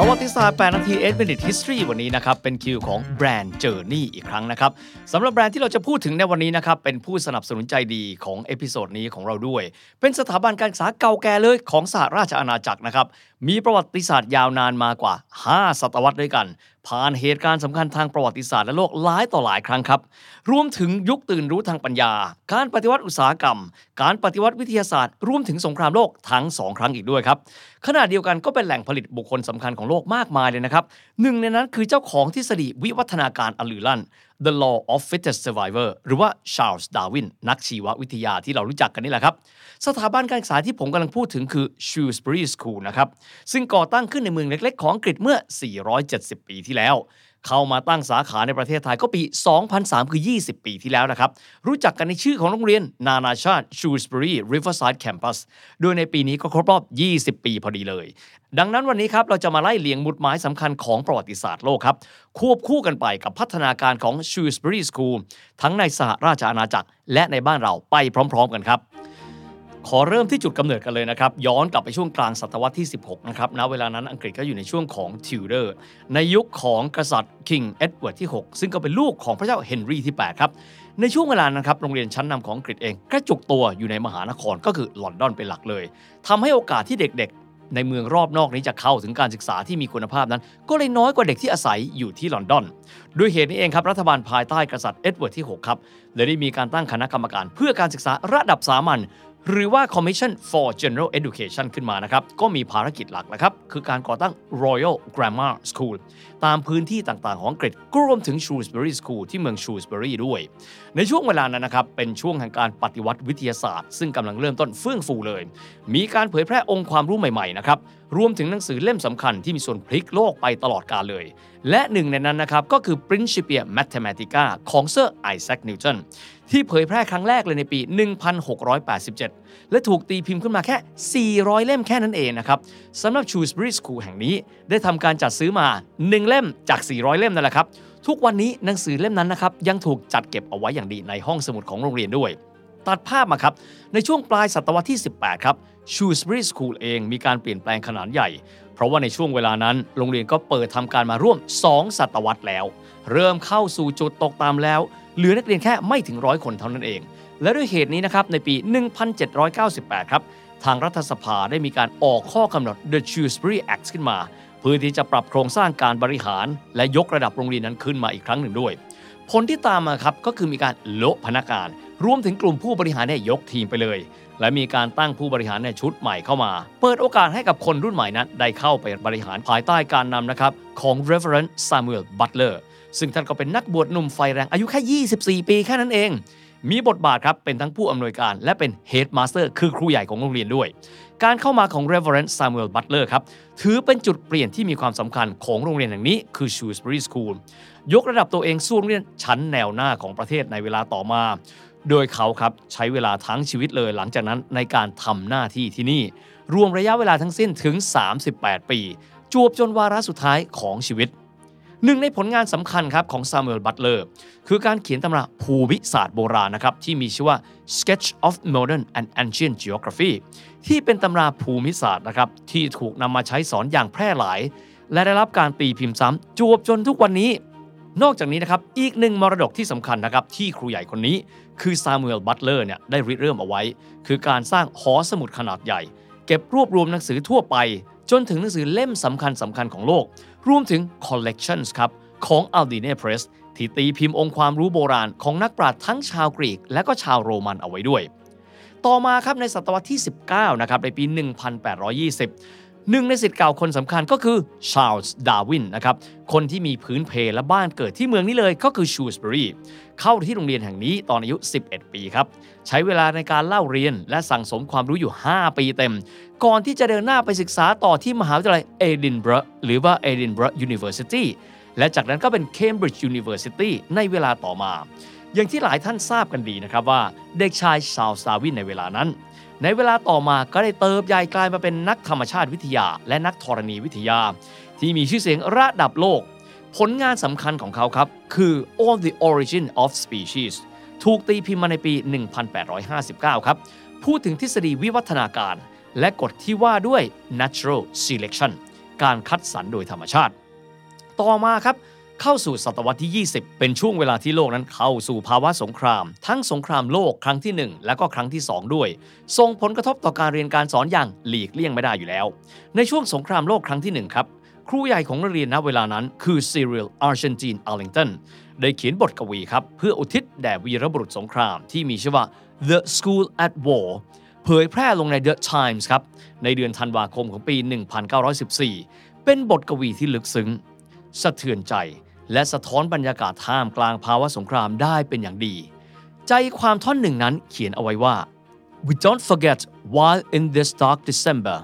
ประวัติศาสตร์ 8 นาที8 Minute History วันนี้นะครับ เป็นคิวของ Brand Journey อีกครั้งนะครับสำหรับแบรนด์ที่เราจะพูดถึงในวันนี้นะครับ เป็นผู้สนับสนุนใจดีของ episode นี้ของเราด้วย เป็นสถาบันการศึกษาเก่าแก่เลยของสหราชอาณาจักรนะครับ มีประวัติศาสตร์ยาวนานมากว่า 5 ศตวรรษด้วยกัน ผ่านเหตุการณ์สำคัญทางประวัติศาสตร์และโลกหลายต่อหลายครั้งครับ รวมถึงยุคตื่นรู้ทางปัญญา การปฏิวัติอุตสาหกรรม การปฏิวัติวิทยาศาสตร์ รวมถึงสงครามโลกทั้งสองครั้งอีกด้วยครับขณะเดียวกันก็เป็นแหล่งผลิตบุคคลสำคัญของโลกมากมายเลยนะครับหนึ่งในนั้นคือเจ้าของทฤษฎีวิวัฒนาการอันลือลั่น The Law of Fittest Survivor หรือว่า Charles Darwin นักชีววิทยาที่เรารู้จักกันนี่แหละครับ สถาบันการศึกษาที่ผมกำลังพูดถึงคือ Shrewsbury School นะครับ ซึ่งก่อตั้งขึ้นในเมืองเล็กๆ ของอังกฤษเมื่อ 470 ปีที่แล้ว เข้ามาตั้งสาขาในประเทศไทยก็ปี 2003 คือ 20 ปีที่แล้วนะครับ รู้จักกันในชื่อของโรงเรียน นานาชาติ Shrewsbury Riverside Campus โดยในปีนี้ก็ครบรอบ 20 ปีพอดีเลย ดังนั้นวันนี้ครับ เราจะมาไล่เลียงมุดหมายสำคัญของประวัติศาสตร์โลกครับ ควบคู่กันไปกับพัฒนาการของ Shrewsbury School ทั้งในสหราชอาณาจักร และในบ้านเราไปพร้อม ๆ กันครับ ขอเริ่มที่จุดกำเนิดกันเลยนะครับ ย้อนกลับไปช่วงกลางศตวรรษที่ 16 นะครับณเวลานั้นอังกฤษก็อยู่ในช่วงของทิวเดอร์ ในยุคของกษัตริย์ King เอ็ดเวิร์ดที่ 6 ซึ่งก็เป็นลูกของพระเจ้าเฮนรี่ที่ 8 ครับ ในช่วงเวลานั้นครับโรงเรียนชั้นนำของอังกฤษเองกระจุกตัวอยู่ในมหานครก็คือลอนดอนเป็นหลักเลยทำให้โอกาสที่เด็กๆ ในเมืองรอบนอกนี้จะเข้าถึงการศึกษาที่มีคุณภาพนั้น ก็เลยน้อยกว่าเด็กที่อาศัยอยู่ที่ลอนดอนด้วยเหตุนี้เองครับรัฐบาลภายใต้กษัตริย์เอ็ดเวิร์ดที่ 6 ครับเลยได้มีการตั้งคณะกรรมการ เพื่อการศึกษาระดับสามัญ หรือว่า Commission for General Education ขึ้นมานะครับ ก็มีภารกิจหลักนะครับ คือการก่อตั้ง Royal Grammar School ตามพื้นที่ต่างๆ ของอังกฤษก็รวมถึง Shrewsbury School ที่เมือง Shrewsbury ด้วย ในช่วงเวลานั้นนะครับ เป็นช่วงแห่งการปฏิวัติวิทยาศาสตร์ ซึ่งกำลังเริ่มต้นเฟื่องฟูเลย มีการเผยแพร่องค์ความรู้ใหม่ๆนะครับรวมถึงหนังสือเล่มสำคัญที่มีส่วนพลิกโลกไปตลอดกาลเลย และหนึ่งในนั้นนะครับก็คือ Principia Mathematica ของเซอร์ไอแซคนิวตัน ที่เผยแพร่ครั้งแรกเลยในปี 1687 และถูกตีพิมพ์ขึ้นมาแค่ 400 เล่มแค่นั้นเองนะครับสำหรับ Shrewsbury School แห่งนี้ ได้ทำการจัดซื้อมา 1 เล่มจาก 400 เล่มนั่นแหละครับ ทุกวันนี้หนังสือเล่มนั้นนะครับยังถูกจัดเก็บเอาไว้อย่างดีในห้องสมุดของโรงเรียนด้วย ตัดภาพมาครับ ในช่วงปลายศตวรรษที่ 18 ครับ Shrewsbury School เองมีการเปลี่ยนแปลงขนาดใหญ่เพราะว่าในช่วงเวลานั้น โรงเรียนก็เปิดทำการมาร่วม 2 ศตวรรษแล้ว เริ่มเข้าสู่จุดตกตามแล้ว เหลือนักเรียนแค่ไม่ถึงร้อยคนเท่านั้นเอง และด้วยเหตุนี้นะครับในปี 1798 ครับ ทางรัฐสภาได้มีการออกข้อกำหนด The Shrewsbury Act ขึ้นมา เพื่อที่จะปรับโครงสร้างการบริหาร และยกระดับโรงเรียนนั้นขึ้นมาอีกครั้งหนึ่งด้วย ผลที่ตามมาครับก็คือมีการโละพนักงานรวมถึงกลุ่มผู้บริหารเนี่ยยกทีมไปเลย และมีการตั้งผู้บริหารในชุดใหม่เข้ามา เปิดโอกาสให้กับคนรุ่นใหม่นั้นได้เข้าไปบริหารภายใต้การนำนะครับของ Reverend Samuel Butler ซึ่งท่านก็เป็นนักบวชหนุ่มไฟแรงอายุแค่ 24 ปีแค่นั้นเอง มีบทบาทครับ เป็นทั้งผู้อำนวยการและเป็น Head Master คือครูใหญ่ของโรงเรียนด้วย การเข้ามาของ Reverend Samuel Butler ครับ ถือเป็นจุดเปลี่ยนที่มีความสำคัญของโรงเรียนแห่งนี้คือ Shrewsbury School ยกระดับตัวเองสู่โรงเรียนชั้นแนวหน้าของประเทศในเวลาต่อมาโดยเขาครับใช้เวลาทั้งชีวิตเลยหลังจากนั้นในการทำหน้าที่ที่นี่ รวมระยะเวลาทั้งสิ้นถึง 38 ปี จวบจนวาระสุดท้ายของชีวิต หนึ่งในผลงานสำคัญครับของซามูเอลบัตเลอร์คือการเขียนตำราภูมิศาสตร์โบราณนะครับที่มีชื่อว่า Sketch of Modern and Ancient Geography ที่เป็นตำราภูมิศาสตร์นะครับที่ถูกนำมาใช้สอนอย่างแพร่หลาย และได้รับการตีพิมพ์ซ้ำจวบจนทุกวันนี้ นอกจากนี้นะครับอีกหนึ่งมรดกที่สำคัญนะครับที่ครูใหญ่คนนี้ คือซามูเอลบัตเลอร์เนี่ยได้ริเริ่มเอาไว้ คือการสร้างหอสมุดขนาดใหญ่ เก็บรวบรวมหนังสือทั่วไป จนถึงหนังสือเล่มสำคัญสำคัญของโลก รวมถึง collections ครับของ Aldine Press ที่ตีพิมพ์องค์ความรู้โบราณของนักปราชญ์ทั้งชาวกรีก และก็ชาวโรมันเอาไว้ด้วย ต่อมาครับในศตวรรษที่ 19 นะครับในปี 1820 หนึ่งในสิทธิ์เก่าคนสำคัญก็คือชาร์ลส์ดาวินนะครับ คนที่มีพื้นเพและบ้านเกิดที่เมืองนี้เลยก็คือชูสเบอรีเข้าที่โรงเรียนแห่งนี้ตอนอายุ 11 ปีครับ ใช้เวลาในการเล่าเรียนและสั่งสมความรู้อยู่ 5 ปีเต็ม ก่อนที่จะเดินหน้าไปศึกษาต่อที่มหาวิทยาลัยเอดินบะหรือว่า Edinburgh University และจากนั้นก็เป็น Cambridge University ในเวลาต่อมา อย่างที่หลายท่านทราบกันดีนะครับว่า เด็กชายชาลส์ดาวินในเวลานั้น ในเวลาต่อมาก็ได้เติบใหญ่กลายมาเป็นนักธรรมชาติวิทยา และนักธรณีวิทยา ที่มีชื่อเสียงระดับโลก ผลงานสำคัญของเขาครับคือ On the Origin of Species ถูกตีพิมพ์มาในปี 1859 ครับ พูดถึงทฤษฎีวิวัฒนาการ และกฎที่ว่าด้วย natural selection การคัดสรรโดยธรรมชาติ ต่อมาครับ เข้าสู่ศตวรรษที่ 20 เป็นช่วงเวลาที่โลกนั้นเข้าสู่ภาวะสงคราม ทั้งสงครามโลกครั้งที่ 1 และก็ครั้งที่ 2 ด้วย ส่งผลกระทบต่อการเรียนการสอนอย่างหลีกเลี่ยงไม่ได้อยู่แล้ว ในช่วงสงครามโลกครั้งที่ 1 ครับ ครูใหญ่ของนักเรียนณเวลานั้นคือ Cyril Argentine Arlington ได้เขียนบทกวีครับ เพื่ออุทิศแด่วีรบุรุษสงครามที่มีชื่อว่า The School at War เผยแพร่ลงใน The Times ครับ ในเดือนธันวาคมของปี 1914 เป็นบทกวีที่ลึกซึ้ง สะเทือนใจ และสะท้อนบรรยากาศท่ามกลางภาวะสงครามได้เป็นอย่างดี ใจความท่อนหนึ่งนั้นเขียนเอาไว้ว่า We don't forget while in this dark December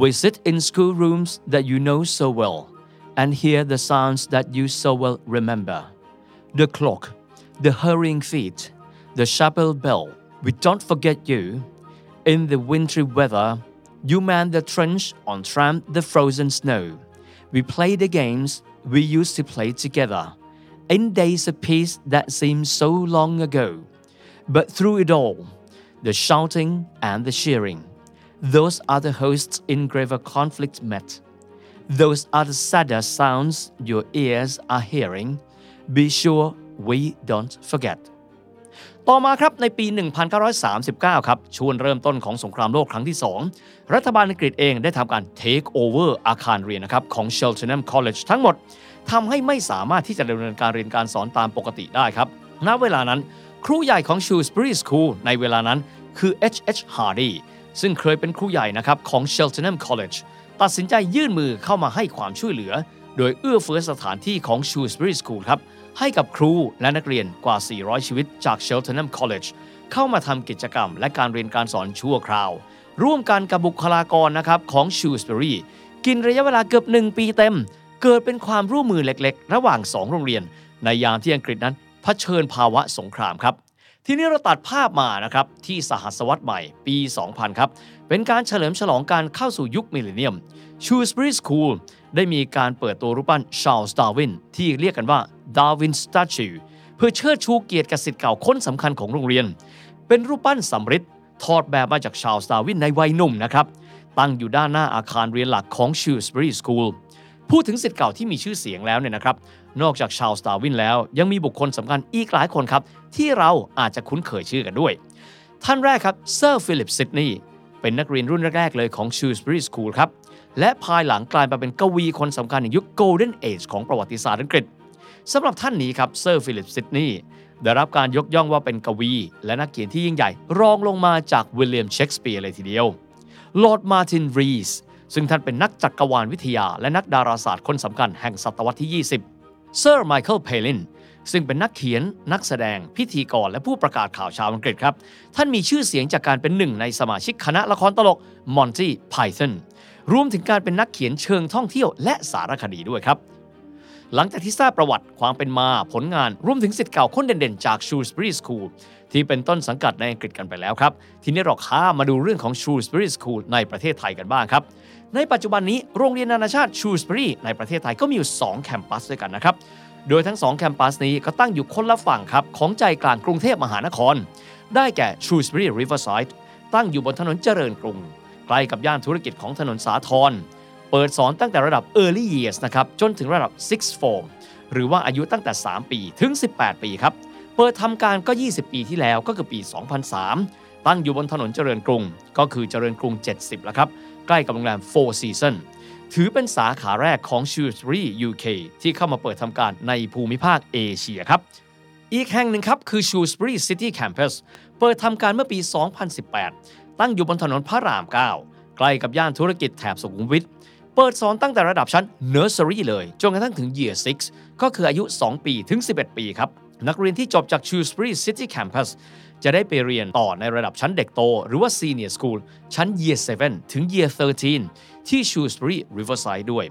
we sit in schoolrooms that you know so well and hear the sounds that you so well remember the clock the hurrying feet the chapel bell we don't forget you in the wintry weather you man the trench on tramp the frozen snow we play the games we used to play together in days of peace that seem so long ago. But through it all, the shouting and the cheering, those are the hosts in graver conflict met. Those are the sadder sounds your ears are hearing. Be sure we don't forget. ต่อมาครับในปี 1939 ครับช่วงเริ่มต้นของสงครามโลกครั้งที่ 2 รัฐบาลอังกฤษเองได้ทำการ take over อาคารเรียนนะครับของ Cheltenham College ทั้งหมดทำให้ไม่สามารถที่จะดำเนินการเรียนการสอนตามปกติได้ครับ ณ เวลานั้น ครูใหญ่ของ Shrewsbury School ในเวลานั้นคือ H.H. Hardy ซึ่งเคยเป็นครูใหญ่นะครับของ Cheltenham College ตัดสินใจยื่นมือเข้ามาให้ความช่วยเหลือ โดยเอื้อเฟื้อสถานที่ของ Shrewsbury School ครับ ให้กับครูและนักเรียนกว่า 400 ชีวิตจาก Cheltenham College เข้ามาทำกิจกรรมและการเรียนการสอนชั่วคราว ร่วมกันกับบุคลากรนะครับของ Shrewsbury กินระยะเวลาเกือบ 1 ปีเต็ม เกิดเป็นความร่วมมือเล็กๆ ระหว่าง 2 โรงเรียน ในยามที่อังกฤษนั้นเผชิญภาวะสงครามครับทีนี้เราตัดภาพมานะครับที่สหัสวรรษใหม่ปี 2000 ครับ เป็นการเฉลิมฉลองการเข้าสู่ยุคมิลเลนเนียม Shrewsbury School ได้มีการเปิดตัวรูปปั้นชาลส์ดาวินที่เรียกกันว่า Darwin Statue เพื่อเชิดชูเกียรติกับศิษย์เก่าคนสำคัญของโรงเรียน เป็นรูปปั้นสำริดทอดแบบมาจากชา l ลส์ดาวินในวัยหนุ่มนะครับ ตั้งอยู่ด้านหน้าอาคารเรียนหลักของ Shrewsbury School พูดถึงศิษย์เก่าที่มีชื่อเสียงแล้วเนี่ยนะครับ นอกจากชา l ลส์ดาวินแล้ว ยังมีบุคคลสำคัญอีกหลายคนครับ ที่เราอาจจะคุ้นเคยชื่อกันด้วย ท่านแรกครับเซอร์ฟิลิปซิดนีย์เป็นนักเรียนรุ่นแรก ๆ เลยของ Shrewsbury School ครับและภายหลังกลายมาเป็นกวีคนสำคัญในยุค Golden Age ของประวัติศาสตร์อังกฤษ สำหรับท่านนี้ครับเซอร์ฟิลิปซิดนีย์ได้รับการยกย่องว่าเป็นกวี และนักเขียนที่ยิ่งใหญ่ รองลงมาจากวิลเลียมเชกสเปียร์เลยทีเดียวลอร์ดมาร์ตินรีสซึ่งท่านเป็นนักจักรวาลวิทยา และนักดาราศาสตร์คนสำคัญแห่งศตวรรษที่ 20 เซอร์ไมเคิลเพลินซึ่งเป็นนักเขียน นักแสดง พิธีกร และผู้ประกาศข่าวชาวอังกฤษครับ ท่านมีชื่อเสียงจากการเป็นหนึ่งในสมาชิกคณะละครตลก Monty Python รวมถึงการเป็นนักเขียนเชิงท่องเที่ยวและสารคดีด้วยครับ หลังจากที่ทราบประวัติความเป็นมาผลงาน รวมถึงสิทธิ์เก่าคนเด่นๆ จาก Shrewsbury School ที่เป็นต้นสังกัดในอังกฤษกันไปแล้วครับ ทีนี้เราข้ามาดูเรื่องของ Shrewsbury School ในประเทศไทยกันบ้างครับในปัจจุบันนี้โรงเรียนนานาชาติ Shrewsbury ในประเทศไทยก็มีอยู่ 2 แคมปัสด้วยกันนะครับโดยทั้ง 2 แคมปัสนี้ก็ตั้งอยู่คนละฝั่งครับของใจกลางกรุงเทพมหานคร ได้แก่ Shrewsbury Riverside ตั้งอยู่บนถนนเจริญกรุง ใกล้กับย่านธุรกิจของถนนสาทร เปิดสอนตั้งแต่ระดับ Early Years นะครับจนถึงระดับ Six Form หรือว่าอายุตั้งแต่ 3 ปีถึง 18 ปีครับ เปิดทำการก็ 20 ปีที่แล้วก็คือปี 2003 ตั้งอยู่บนถนนเจริญกรุง ก็คือเจริญกรุง 70แล้วครับ ใกล้กับโรงแรม Four Seasons ถือเป็นสาขาแรกของ s h r e w s b r y UK ที่เข้ามาเปิดทำการในภูมิภาคเอเชียครับ อีกแห่งหนึ่งครับคือ Shrewsbury City Campus เปิดทำการเมื่อปี 2018 ตั้งอยู่บนถนนพระราม 9 ใกล้กับย่านธุรกิจแถบสุขุมวิท เปิดสอนตั้งแต่ระดับชั้น Nursery เลย จนกระทั่งถึง Year 6 ก็คืออายุ 2 ปีถึง 11 ปีครับ นักเรียนที่จบจาก Shrewsbury City Campus จะได้ไปเรียนต่อในระดับชั้นเด็กโต หรือว่า Senior School ชั้น Year 7 ถึง Year 13 ที่ Shrewsbury Riverside ด้วย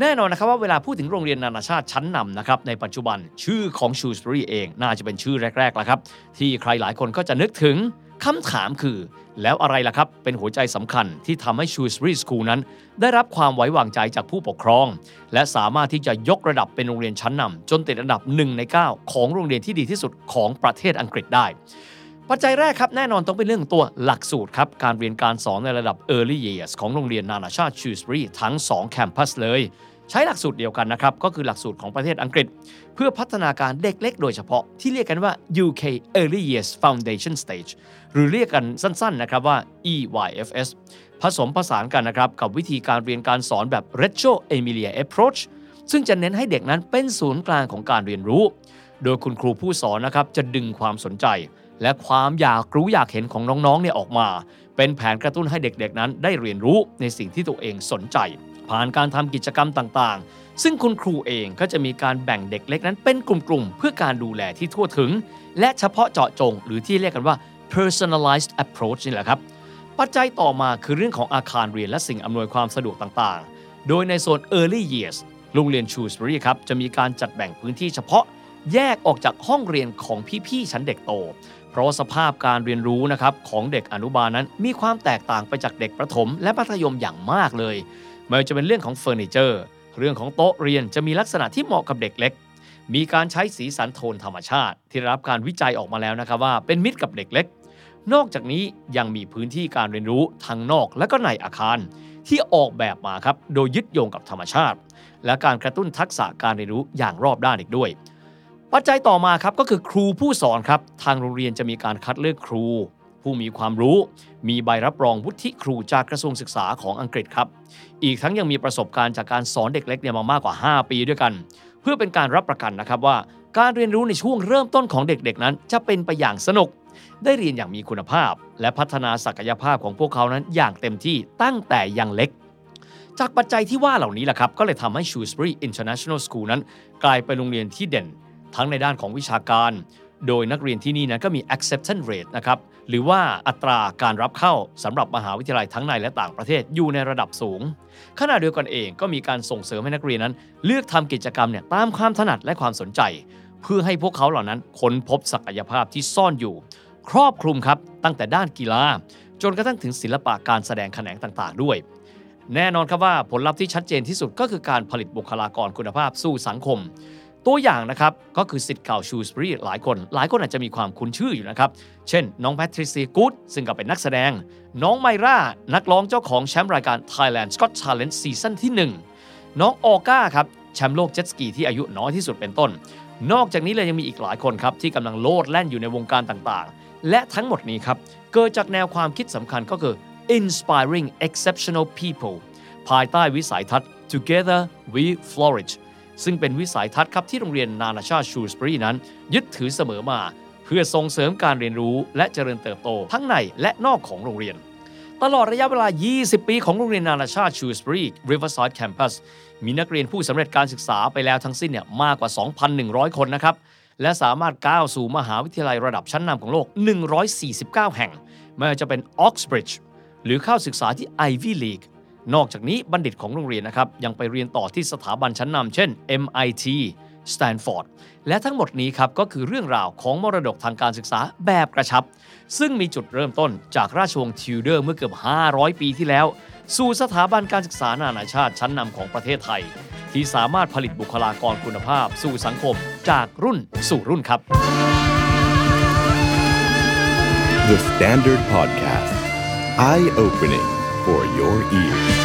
แน่นอนนะครับว่าเวลาพูดถึงโรงเรียนนานาชาติชั้นนำนะครับในปัจจุบันชื่อของ Shrewsbury เอง น่าจะเป็นชื่อแรกๆแล้วครับที่ใครหลายคนก็จะนึกถึง คำถามคือ แล้วอะไรล่ะครับ เป็นหัวใจสำคัญที่ทำให้ Shrewsbury School นั้น ได้รับความไว้วางใจจากผู้ปกครอง และสามารถที่จะยกระดับเป็นโรงเรียนชั้นนำจนติดอันดับ 1 ใน 9 ของโรงเรียนที่ดีที่สุดของประเทศอังกฤษได้ ปัจจัยแรกครับ แน่นอนต้องเป็นเรื่องตัวหลักสูตรครับ การเรียนการสอนในระดับ Early Years ของโรงเรียนนานาชาติ Shrewsbury ทั้ง 2 แคมปัสเลย ใช้หลักสูตรเดียวกันนะครับ ก็คือหลักสูตรของประเทศอังกฤษ เพื่อพัฒนาการเด็กเล็กโดยเฉพาะที่เรียกกันว่า UK Early Years Foundation Stage หรือเรียกกันสั้นๆนะครับว่า EYFS ผสมผสานกันนะครับ กับวิธีการเรียนการสอนแบบ Retro Emilia Approach ซึ่งจะเน้นให้เด็กนั้นเป็นศูนย์กลางของการเรียนรู้ โดยคุณครูผู้สอนนะครับจะดึงความสนใจ และความอยากรู้อยากเห็นของน้องๆเนี่ยออกมา เป็นแผนกระตุ้นให้เด็กๆนั้นได้เรียนรู้ในสิ่งที่ตัวเองสนใจ ผ่านการทำกิจกรรมต่างๆ ซึ่งคุณครูเองก็จะมีการแบ่งเด็กเล็กนั้นเป็นกลุ่มๆ เพื่อการดูแลที่ทั่วถึง และเฉพาะเจาะจง หรือที่เรียกกันว่า personalized approach นี่แหละครับ ปัจจัยต่อมาคือเรื่องของอาคารเรียนและสิ่งอำนวยความสะดวกต่างๆ โดยในโซน early years โรงเรียน Shrewsbury ครับจะมีการจัดแบ่งพื้นที่เฉพาะแยกออกจากห้องเรียนของพี่ๆชั้นเด็กโต เพราะสภาพการเรียนรู้นะครับของเด็กอนุบาลนั้นมีความแตกต่างไปจากเด็กประถมและมัธยมอย่างมากเลย ไม่ว่าจะเป็นเรื่องของเฟอร์นิเจอร์ เรื่องของโต๊ะเรียนจะมีลักษณะที่เหมาะกับเด็กเล็ก มีการใช้สีสันโทนธรรมชาติ ที่ได้รับการวิจัยออกมาแล้วนะครับว่าเป็นมิตรกับเด็กเล็ก นอกจากนี้ยังมีพื้นที่การเรียนรู้ทั้งนอกและก็ในอาคาร ที่ออกแบบมาครับโดยยึดโยงกับธรรมชาติ และการกระตุ้นทักษะการเรียนรู้อย่างรอบด้านอีกด้วยปัจจัยต่อมาครับก็คือครูผู้สอนครับทางโรงเรียนจะมีการคัดเลือกครู ผู้มีความรู้ มีใบรับรองวุฒิครูจากกระทรวงศึกษาของอังกฤษครับ อีกทั้งยังมีประสบการณ์จากการสอนเด็กเล็กเนี่ยมามากกว่า 5 ปีด้วยกัน เพื่อเป็นการรับประกันนะครับว่า การเรียนรู้ในช่วงเริ่มต้นของเด็กๆนั้น จะเป็นไปอย่างสนุก ได้เรียนอย่างมีคุณภาพ และพัฒนาศักยภาพของพวกเขานั้นอย่างเต็มที่ตั้งแต่ยังเล็กจากปัจจัยที่ว่าเหล่านี้แหละครับ ก็เลยทำให้ Shrewsbury International School นั้น กลายเป็นโรงเรียนที่เด่น ทั้งในด้านของวิชาการ โดยนักเรียนที่นี่นั้นก็มี acceptance rate นะครับ หรือว่าอัตราการรับเข้าสำหรับมหาวิทยาลัยทั้งในและต่างประเทศอยู่ในระดับสูง ขณะเดียวกันเองก็มีการส่งเสริมให้นักเรียนนั้น เลือกทำกิจกรรมเนี่ยตามความถนัดและความสนใจ เพื่อให้พวกเขาเหล่านั้นค้นพบศักยภาพที่ซ่อนอยู่ ครอบคลุมครับตั้งแต่ด้านกีฬา จนกระทั่งถึงศิลปะการแสดงแขนงต่างๆ ด้วยแน่นอนครับว่าผลลัพธ์ที่ชัดเจนที่สุดก็คือการผลิตบุคลากรคุณภาพสู่สังคม ตัวอย่างนะครับ ก็คือสิทธิ์เก่าชูสบรีหลายคน หลายคนอาจจะมีความคุ้นชื่ออยู่นะครับ เช่น น้องแพทริเซียกูดซึ่งก็เป็นนักแสดง น้องไมร่า นักร้องเจ้าของแชมป์รายการ Thailand Scott Challenge ซีซั่นที่ 1 น้องออก้าครับแชมป์โลกเจ็ตสกีที่อายุน้อยที่สุดเป็นต้น นอกจากนี้เลยยังมีอีกหลายคนครับที่กำลังโลดแล่นอยู่ในวงการต่างๆ และทั้งหมดนี้ครับเกิดจากแนวความคิดสำคัญก็คือ inspiring exceptional people ภายใต้วิสัยทัศน์ together we flourish ซึ่งเป็นวิสัยทัศน์ครับที่โรงเรียนนานาชาติชูสบรีนั้น ยึดถือเสมอมา เพื่อส่งเสริมการเรียนรู้และเจริญเติบโตทั้งในและนอกของโรงเรียน ตลอดระยะเวลา 20 ปีของโรงเรียนนานาชาติ Shrewsbury Riverside Campus มีนักเรียนผู้สำเร็จการศึกษาไปแล้วทั้งสิ้นเนี่ยมากกว่า 2,100 คนนะครับและสามารถก้าวสู่มหาวิทยาลัยระดับชั้นนำของโลก 149 แห่ง ไม่ว่าจะเป็น Oxbridge หรือเข้าศึกษาที่ Ivy League นอกจากนี้บัณฑิตของโรงเรียนนะครับ ยังไปเรียนต่อที่สถาบันชั้นนำเช่น MIT Stanford และทั้งหมดนี้ครับ ก็คือเรื่องราวของมรดกทางการศึกษาแบบกระชับ ซึ่งมีจุดเริ่มต้นจากราชวงศ์ทิวเดอร์เมื่อเกือบ 500 ปีที่แล้ว สู่สถาบันการศึกษานานาชาติชั้นนำของประเทศไทย ที่สามารถผลิตบุคลากรคุณภาพ สู่สังคมจากรุ่นสู่รุ่นครับ The Standard Podcast. Eye opening for your ears.